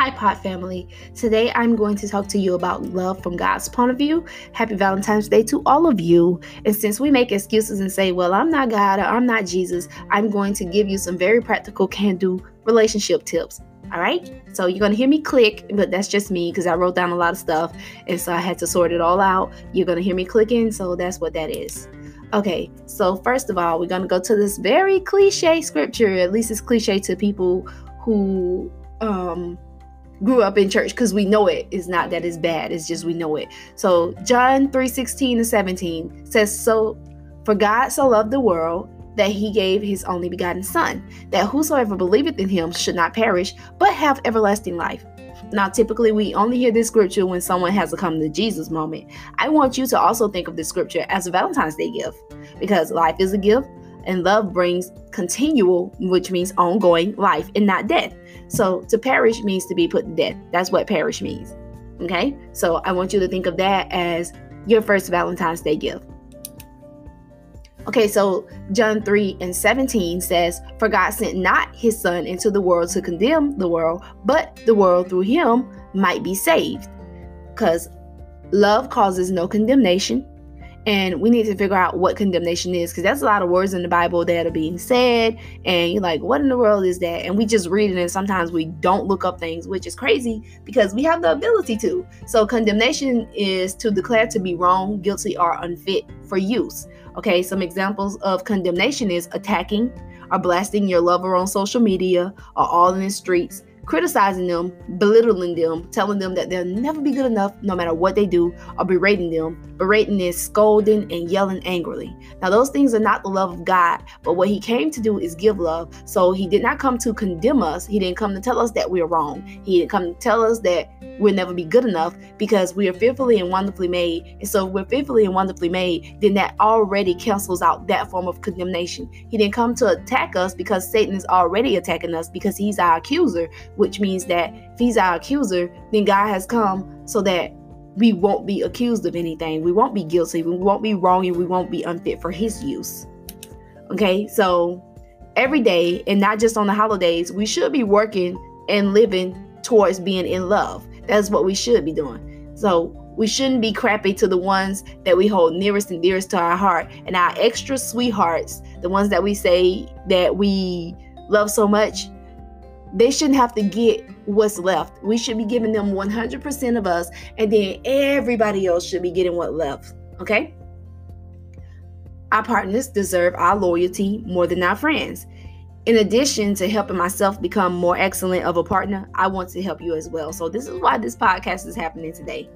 Hi, Pod family. Today I'm going to talk to you about love from God's point of view. Happy Valentine's Day to all of you. And since we make excuses and say, well, I'm not God or I'm not Jesus, I'm going to give you some very practical can do relationship tips. All right. So you're going to hear me click, but that's just me because I wrote down a lot of stuff. And so I had to sort it all out. You're going to hear me clicking. So that's what that is. Okay. So, first of all, we're going to go to this very cliche scripture. At least it's cliche to people who, um, grew up in church because we know it is not that it's bad it's just we know it. So john 3 16 and 17 says so for god so loved the world that he gave his only begotten son that whosoever believeth in him should not perish but have everlasting life. Now typically we only hear this scripture when someone has a come to jesus moment. I want you to also think of this scripture as a valentine's day gift because life is a gift and love brings continual, which means ongoing life and not death. So to perish means to be put to death. That's what perish means. Okay? So I want you to think of that as your first Valentine's Day gift. Okay, so John 3 and 17 says, For God sent not his Son into the world to condemn the world, but the world through him might be saved. Because love causes no condemnation, and we need to figure out what condemnation is because that's a lot of words in the Bible that are being said. And you're like, what in the world is that? And we just read it, and sometimes we don't look up things, which is crazy because we have the ability to. So, condemnation is to declare to be wrong, guilty, or unfit for use. Okay, some examples of condemnation is attacking or blasting your lover on social media or all in the streets criticizing them, belittling them, telling them that they'll never be good enough no matter what they do, or berating them. Berating is scolding and yelling angrily. Now, those things are not the love of God, but what He came to do is give love. So He did not come to condemn us, He didn't come to tell us that we're wrong. He didn't come to tell us that we'll never be good enough because we are fearfully and wonderfully made. And so, we're fearfully and wonderfully made, then that already cancels out that form of condemnation. He didn't come to attack us because Satan is already attacking us because he's our accuser, which means that if he's our accuser, then God has come so that we won't be accused of anything. We won't be guilty. We won't be wrong and we won't be unfit for his use. Okay, so every day and not just on the holidays, we should be working and living towards being in love. That's what we should be doing. So we shouldn't be crappy to the ones that we hold nearest and dearest to our heart and our extra sweethearts, the ones that we say that we love so much they shouldn't have to get what's left. We should be giving them 100% of us, and then everybody else should be getting what left. Okay? Our partners deserve our loyalty more than our friends. In addition to helping myself become more excellent of a partner, I want to help you as well. So, this is why this podcast is happening today.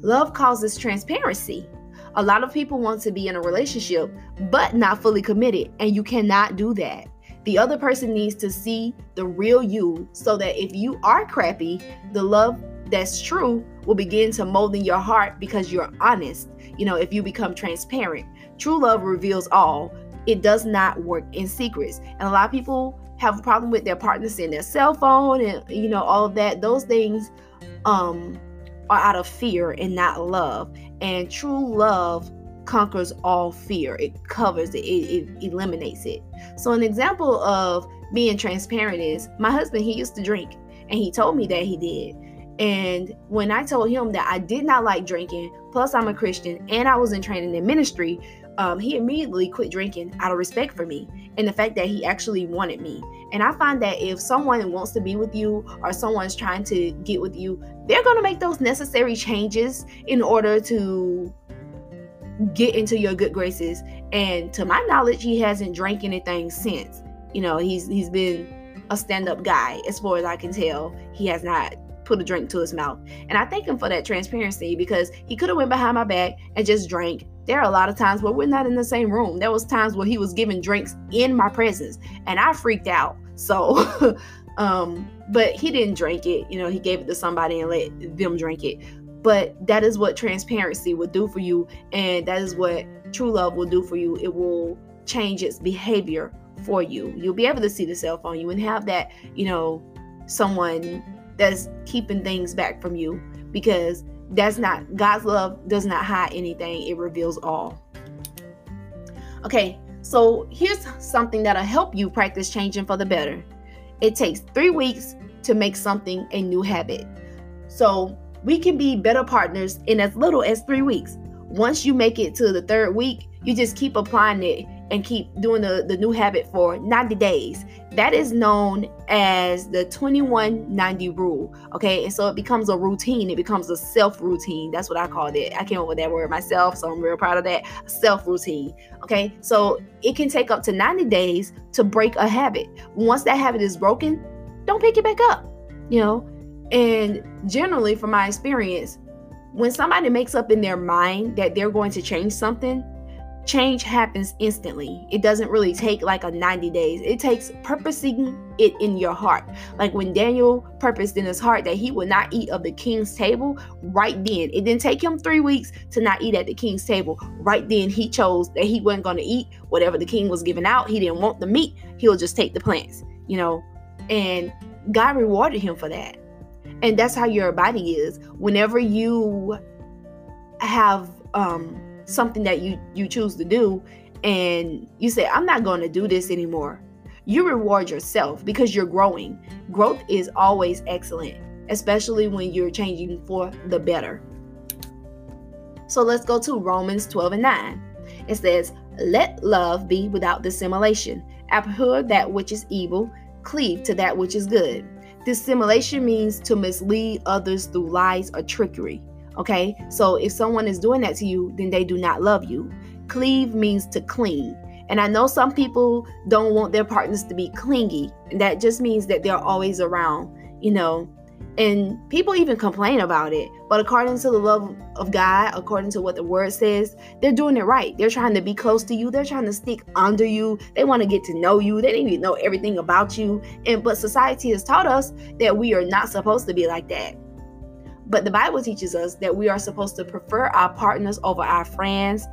Love causes transparency. A lot of people want to be in a relationship, but not fully committed, and you cannot do that. The other person needs to see the real you so that if you are crappy, the love that's true will begin to mold in your heart because you're honest. You know, if you become transparent, true love reveals all. It does not work in secrets. And a lot of people have a problem with their partner seeing their cell phone and you know all of that. Those things um are out of fear and not love. And true love conquers all fear. It covers it, it, it eliminates it. So, an example of being transparent is my husband, he used to drink, and he told me that he did. And when I told him that I did not like drinking, plus I'm a Christian and I was in training in ministry, um, he immediately quit drinking out of respect for me and the fact that he actually wanted me. And I find that if someone wants to be with you or someone's trying to get with you, they're going to make those necessary changes in order to get into your good graces. And to my knowledge, he hasn't drank anything since. You know, he's he's been a stand-up guy as far as I can tell. He has not put a drink to his mouth. And I thank him for that transparency because he could have went behind my back and just drank. There are a lot of times where we're not in the same room. There was times where he was giving drinks in my presence and I freaked out. So um but he didn't drink it. You know, he gave it to somebody and let them drink it but that is what transparency will do for you and that is what true love will do for you. It will change its behavior for you. You'll be able to see the cell phone. You wouldn't have that you know someone that's keeping things back from you because that's not god's love does not hide anything. It reveals all. Okay so here's something that'll help you practice changing for the better. It takes three weeks to make something a new habit. So we can be better partners in as little as three weeks. Once you make it to the third week, you just keep applying it and keep doing the, the new habit for 90 days. That is known as the 2190 rule. Okay. And so it becomes a routine, it becomes a self routine. That's what I called it. I came up with that word myself. So I'm real proud of that. Self routine. Okay. So it can take up to 90 days to break a habit. Once that habit is broken, don't pick it back up. You know, and generally, from my experience, when somebody makes up in their mind that they're going to change something, change happens instantly. It doesn't really take like a 90 days. It takes purposing it in your heart. Like when Daniel purposed in his heart that he would not eat of the king's table, right then. It didn't take him 3 weeks to not eat at the king's table. Right then he chose that he wasn't going to eat whatever the king was giving out. He didn't want the meat. He'll just take the plants, you know. And God rewarded him for that. And that's how your body is. Whenever you have um something that you you choose to do and you say i'm not going to do this anymore you reward yourself because you're growing. Growth is always excellent especially when you're changing for the better. So let's go to romans 12 and 9 it says let love be without dissimulation. Abhor that which is evil cleave to that which is good dissimulation means to mislead others through lies or trickery Okay, so if someone is doing that to you, then they do not love you. Cleave means to cling. And I know some people don't want their partners to be clingy, and that just means that they're always around, you know. And people even complain about it. But according to the love of God, according to what the word says, they're doing it right. They're trying to be close to you. They're trying to stick under you. They want to get to know you. They need to know everything about you. And but society has taught us that we are not supposed to be like that. But the Bible teaches us that we are supposed to prefer our partners over our friends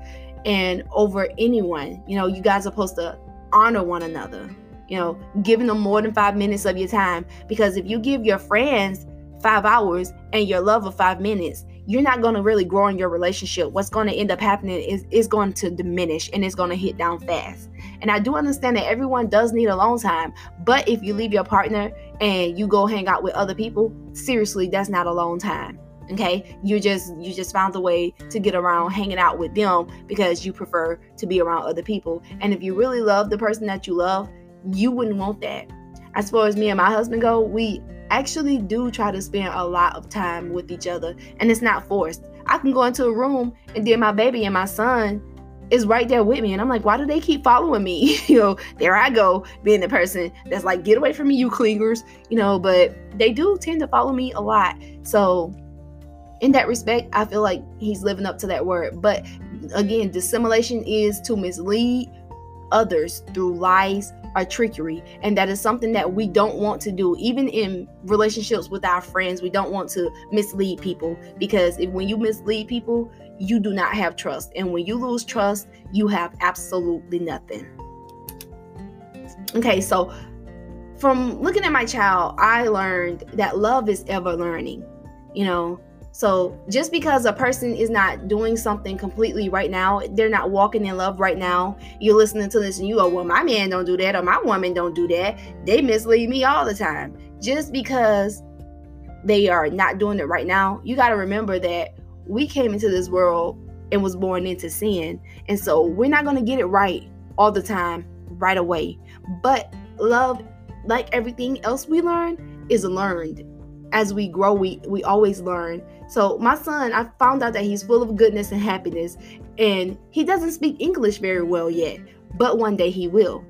and over anyone. You know, you guys are supposed to honor one another, you know, giving them more than five minutes of your time. Because if you give your friends five hours and your lover five minutes, you're not going to really grow in your relationship. What's going to end up happening is it's going to diminish and it's going to hit down fast. And I do understand that everyone does need alone time, but if you leave your partner and you go hang out with other people, seriously, that's not alone time. Okay, you just you just found a way to get around hanging out with them because you prefer to be around other people. And if you really love the person that you love, you wouldn't want that. As far as me and my husband go, we actually do try to spend a lot of time with each other, and it's not forced. I can go into a room and then my baby and my son is right there with me. And I'm like, why do they keep following me? you know, there I go, being the person that's like, get away from me, you clingers, you know, but they do tend to follow me a lot. So, in that respect, I feel like he's living up to that word. But again, dissimulation is to mislead others through lies or trickery. And that is something that we don't want to do. Even in relationships with our friends, we don't want to mislead people because if when you mislead people, you do not have trust. And when you lose trust, you have absolutely nothing. Okay, so from looking at my child, I learned that love is ever learning. You know, so just because a person is not doing something completely right now, they're not walking in love right now. You're listening to this and you go, "Well, my man don't do that or my woman don't do that." They mislead me all the time. Just because they are not doing it right now, you got to remember that we came into this world and was born into sin. And so we're not going to get it right all the time right away. But love, like everything else we learn, is learned. As we grow, we we always learn. So my son, I found out that he's full of goodness and happiness and he doesn't speak English very well yet, but one day he will.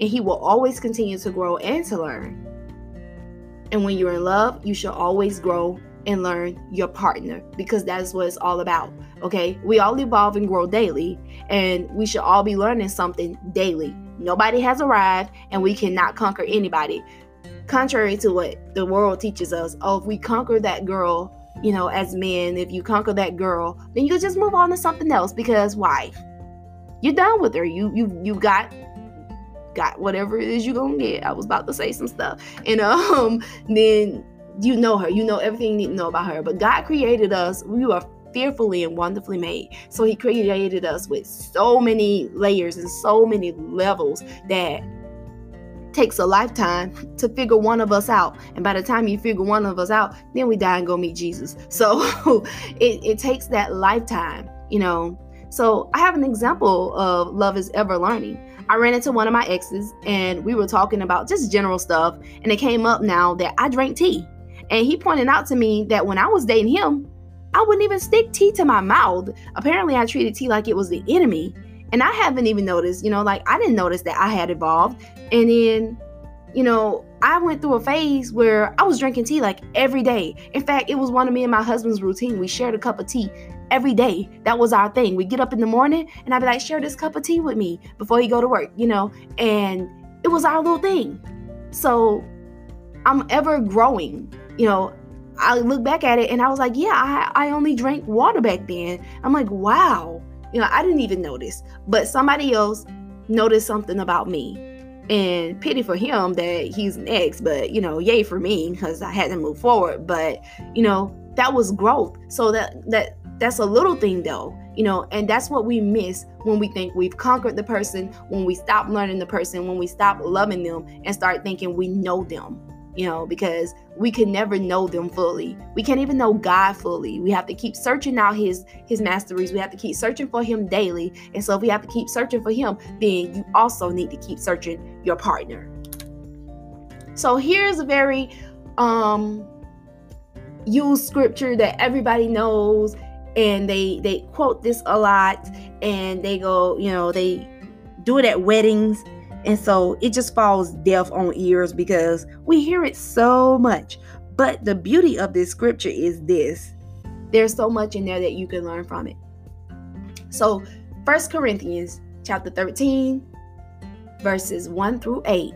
And he will always continue to grow and to learn. And when you're in love, you should always grow and learn your partner because that is what it's all about. Okay, we all evolve and grow daily, and we should all be learning something daily. Nobody has arrived, and we cannot conquer anybody. Contrary to what the world teaches us, oh, if we conquer that girl, you know, as men, if you conquer that girl, then you just move on to something else because why? You're done with her. You you you got got whatever it is you're gonna get. I was about to say some stuff. And um then you know her, you know everything you need to know about her. But God created us, we are fearfully and wonderfully made. So He created us with so many layers and so many levels that takes a lifetime to figure one of us out. And by the time you figure one of us out, then we die and go meet Jesus. So it, it takes that lifetime, you know. So I have an example of love is ever learning. I ran into one of my exes and we were talking about just general stuff. And it came up now that I drank tea. And he pointed out to me that when I was dating him, I wouldn't even stick tea to my mouth. Apparently, I treated tea like it was the enemy. And I haven't even noticed, you know, like I didn't notice that I had evolved. And then, you know, I went through a phase where I was drinking tea like every day. In fact, it was one of me and my husband's routine. We shared a cup of tea every day. That was our thing. We get up in the morning and I'd be like, share this cup of tea with me before you go to work, you know, and it was our little thing. So I'm ever growing, you know. I look back at it and I was like, yeah, I, I only drank water back then. I'm like, wow, you know, I didn't even notice, but somebody else noticed something about me. And pity for him that he's an ex, but you know, yay for me because I had to move forward. But you know, that was growth. So that that that's a little thing though, you know, and that's what we miss when we think we've conquered the person, when we stop learning the person, when we stop loving them and start thinking we know them you know, because we can never know them fully. We can't even know God fully. We have to keep searching out his his masteries. We have to keep searching for him daily. And so if we have to keep searching for him, then you also need to keep searching your partner. So here's a very um used scripture that everybody knows and they they quote this a lot and they go, you know, they do it at weddings and so it just falls deaf on ears because we hear it so much. But the beauty of this scripture is this there's so much in there that you can learn from it. So, First Corinthians chapter 13, verses 1 through 8.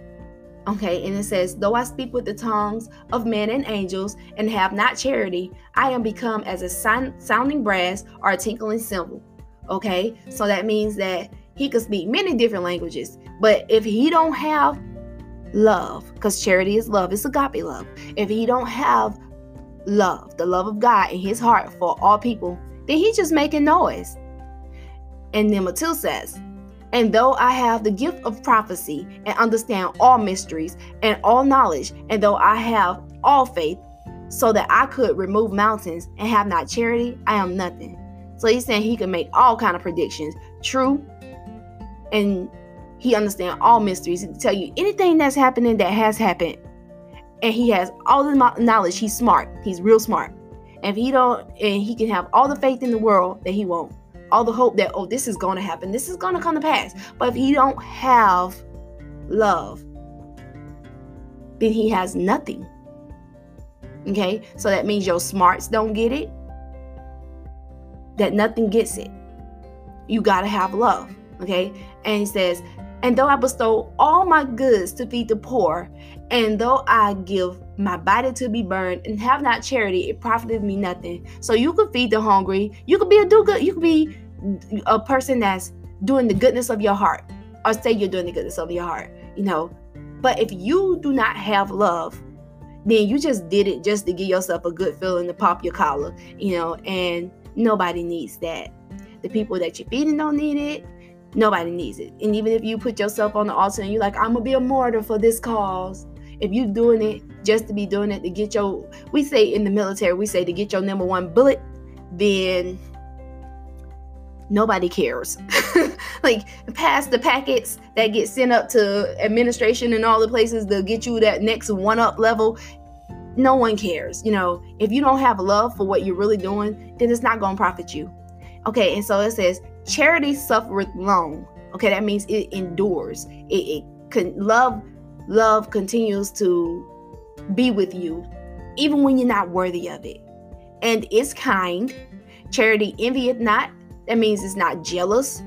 Okay, and it says, Though I speak with the tongues of men and angels and have not charity, I am become as a sounding brass or a tinkling cymbal. Okay, so that means that he could speak many different languages, but if he don't have love, because charity is love, it's agape love. If he don't have love, the love of God in his heart for all people, then he's just making noise. And then Matil says, and though I have the gift of prophecy and understand all mysteries and all knowledge, and though I have all faith, so that I could remove mountains and have not charity, I am nothing. So he's saying he can make all kind of predictions, true and he understands all mysteries. He can tell you anything that's happening that has happened. And he has all the knowledge. He's smart. He's real smart. And if he don't, and he can have all the faith in the world that he won't, all the hope that oh this is to happen, this is to come to pass. But if he don't have love, then he has nothing. Okay, so that means your smarts don't get it. That nothing gets it. You gotta have love. Okay. And he says, And though I bestow all my goods to feed the poor, and though I give my body to be burned and have not charity, it profiteth me nothing. So you could feed the hungry. You could be a do good. You could be a person that's doing the goodness of your heart, or say you're doing the goodness of your heart, you know. But if you do not have love, then you just did it just to give yourself a good feeling to pop your collar, you know, and nobody needs that. The people that you're feeding don't need it. Nobody needs it. And even if you put yourself on the altar and you're like, I'm gonna be a martyr for this cause. If you're doing it just to be doing it to get your, we say in the military, we say to get your number one bullet, then nobody cares. like past the packets that get sent up to administration and all the places to get you that next one up level, no one cares. You know, if you don't have love for what you're really doing, then it's not gonna profit you. Okay, and so it says, charity suffereth long. Okay, that means it endures. It, it can love, love continues to be with you, even when you're not worthy of it. And it's kind. Charity envieth not. That means it's not jealous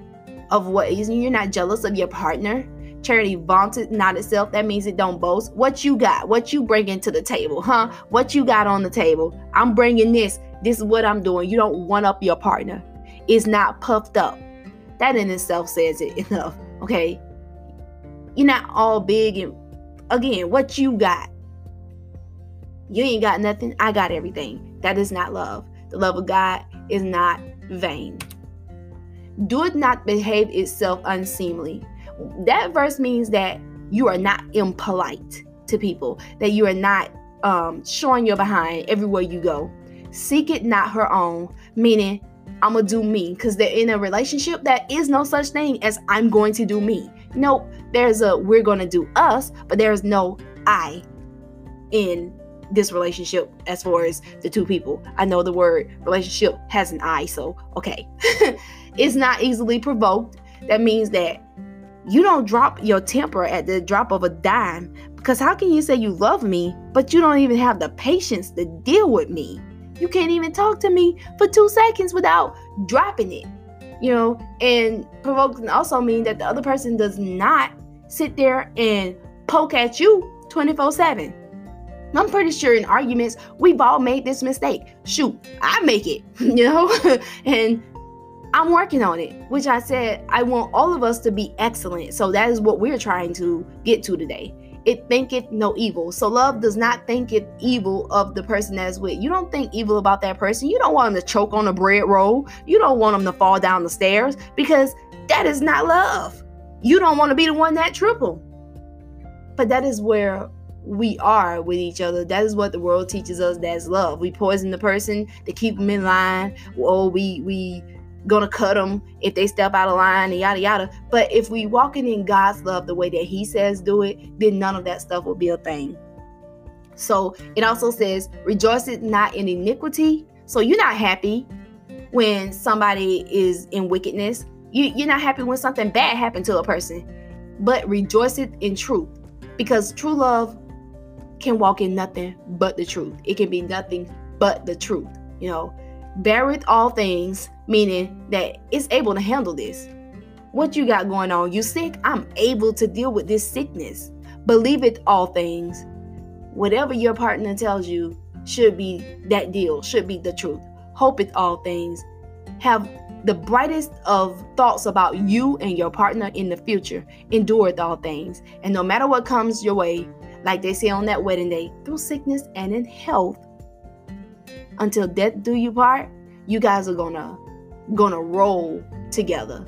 of what is you're not jealous of your partner. Charity vaunted not itself. That means it don't boast. What you got? What you bringing to the table, huh? What you got on the table? I'm bringing this. This is what I'm doing. You don't one up your partner is not puffed up. That in itself says it enough. Okay. You're not all big and again, what you got. You ain't got nothing. I got everything. That is not love. The love of God is not vain. Do it not behave itself unseemly. That verse means that you are not impolite to people, that you are not um, showing your behind everywhere you go. Seek it not her own, meaning I'm gonna do me, because they're in a relationship that is no such thing as I'm going to do me. Nope, there's a we're gonna do us, but there's no I in this relationship as far as the two people. I know the word relationship has an I, so okay. it's not easily provoked. That means that you don't drop your temper at the drop of a dime because how can you say you love me, but you don't even have the patience to deal with me? You can't even talk to me for two seconds without dropping it. You know, and provoke can also mean that the other person does not sit there and poke at you 24 7. I'm pretty sure in arguments, we've all made this mistake. Shoot, I make it, you know? and I'm working on it, which I said I want all of us to be excellent. So that is what we're trying to get to today it thinketh no evil. So love does not think it evil of the person that's with. You don't think evil about that person. You don't want them to choke on a bread roll. You don't want them to fall down the stairs because that is not love. You don't want to be the one that triple. But that is where we are with each other. That is what the world teaches us that's love. We poison the person to keep them in line. Oh, we we gonna cut them if they step out of line and yada yada. But if we walking in God's love the way that He says do it, then none of that stuff will be a thing. So it also says, rejoice it not in iniquity. So you're not happy when somebody is in wickedness. You, you're not happy when something bad happened to a person, but rejoice it in truth. Because true love can walk in nothing but the truth. It can be nothing but the truth. You know, bear beareth all things, meaning that it's able to handle this. What you got going on? You sick? I'm able to deal with this sickness. Believe it all things. Whatever your partner tells you should be that deal, should be the truth. Hope it all things. Have the brightest of thoughts about you and your partner in the future. Endureth all things. And no matter what comes your way, like they say on that wedding day, through sickness and in health, until death do you part, you guys are gonna gonna roll together.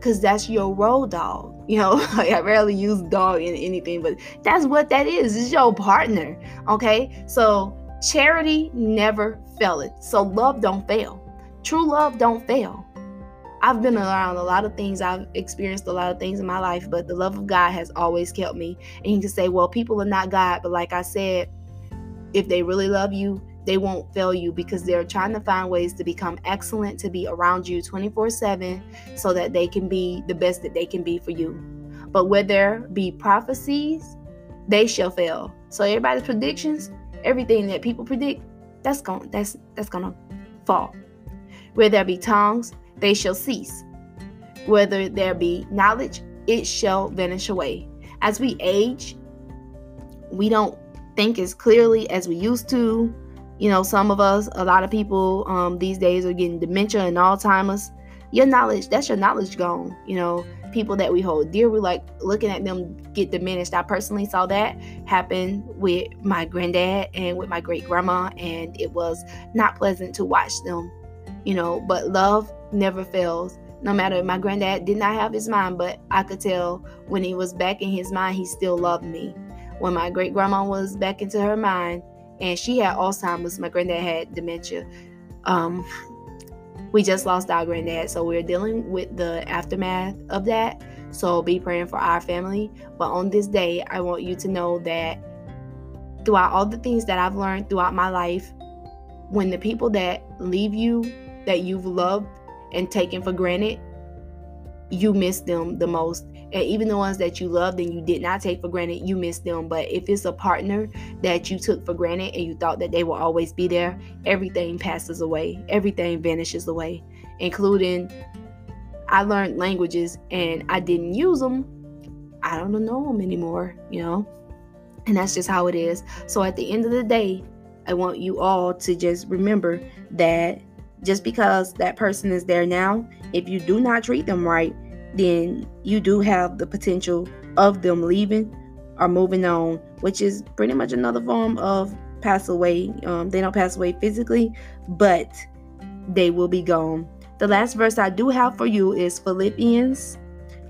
Cause that's your road dog. You know, like I rarely use dog in anything, but that's what that is. It's your partner. Okay. So charity never faileth. So love don't fail. True love don't fail. I've been around a lot of things. I've experienced a lot of things in my life, but the love of God has always kept me. And you can say, well, people are not God. But like I said, if they really love you, they won't fail you because they're trying to find ways to become excellent, to be around you 24 7 so that they can be the best that they can be for you. But where there be prophecies, they shall fail. So everybody's predictions, everything that people predict, that's going that's that's gonna fall. Where there be tongues, they shall cease. Whether there be knowledge, it shall vanish away. As we age, we don't think as clearly as we used to you know, some of us, a lot of people um, these days are getting dementia and Alzheimer's. Your knowledge, that's your knowledge gone. You know, people that we hold dear, we're like looking at them get diminished. I personally saw that happen with my granddad and with my great grandma, and it was not pleasant to watch them, you know, but love never fails. No matter my granddad did not have his mind, but I could tell when he was back in his mind, he still loved me. When my great grandma was back into her mind, and she had Alzheimer's. My granddad had dementia. Um, we just lost our granddad, so we're dealing with the aftermath of that. So be praying for our family. But on this day, I want you to know that throughout all the things that I've learned throughout my life, when the people that leave you, that you've loved and taken for granted, you miss them the most. And even the ones that you loved and you did not take for granted, you miss them. But if it's a partner that you took for granted and you thought that they will always be there, everything passes away, everything vanishes away, including I learned languages and I didn't use them. I don't know them anymore, you know? And that's just how it is. So at the end of the day, I want you all to just remember that just because that person is there now, if you do not treat them right, then you do have the potential of them leaving or moving on, which is pretty much another form of pass away. Um, they don't pass away physically, but they will be gone. The last verse I do have for you is Philippians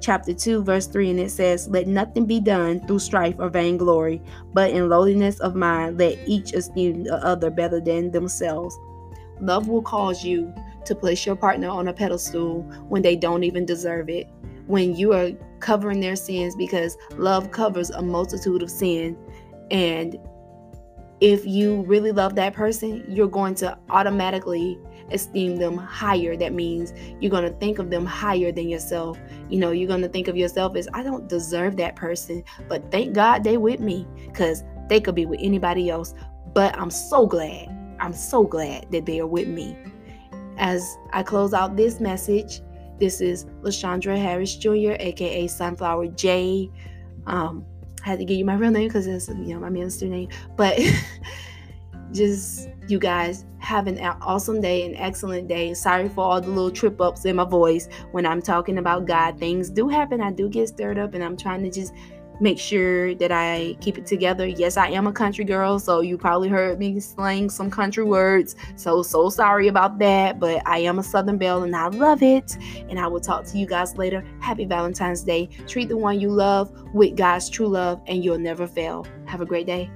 chapter 2, verse 3, and it says, Let nothing be done through strife or vainglory, but in lowliness of mind, let each esteem the other better than themselves. Love will cause you to place your partner on a pedestal when they don't even deserve it. When you are covering their sins, because love covers a multitude of sin. And if you really love that person, you're going to automatically esteem them higher. That means you're going to think of them higher than yourself. You know, you're going to think of yourself as, I don't deserve that person, but thank God they with me because they could be with anybody else. But I'm so glad, I'm so glad that they are with me. As I close out this message, this is Lashandra Harris Jr., aka Sunflower J. Um, I had to give you my real name because it's you know my minister name, but just you guys have an awesome day, an excellent day. Sorry for all the little trip ups in my voice when I'm talking about God. Things do happen. I do get stirred up, and I'm trying to just make sure that I keep it together. Yes, I am a country girl, so you probably heard me slang some country words. So, so sorry about that, but I am a Southern Belle and I love it. And I will talk to you guys later. Happy Valentine's Day. Treat the one you love with God's true love, and you'll never fail. Have a great day.